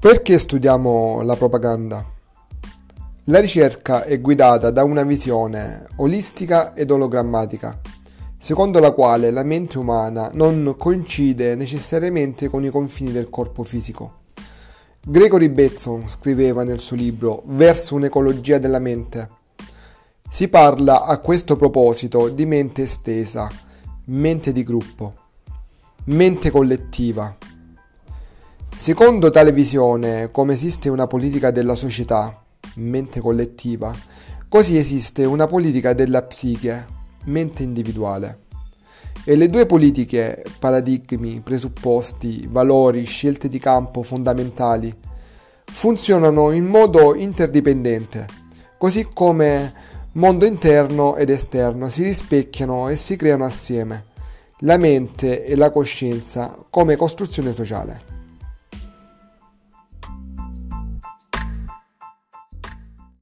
Perché studiamo la propaganda? La ricerca è guidata da una visione olistica ed ologrammatica, secondo la quale la mente umana non coincide necessariamente con i confini del corpo fisico. Gregory Bateson scriveva nel suo libro Verso un'ecologia della mente. Si parla a questo proposito di mente estesa, mente di gruppo, mente collettiva, Secondo tale visione, come esiste una politica della società, mente collettiva, così esiste una politica della psiche, mente individuale. E le due politiche, paradigmi, presupposti, valori, scelte di campo fondamentali, funzionano in modo interdipendente, così come mondo interno ed esterno si rispecchiano e si creano assieme, la mente e la coscienza come costruzione sociale.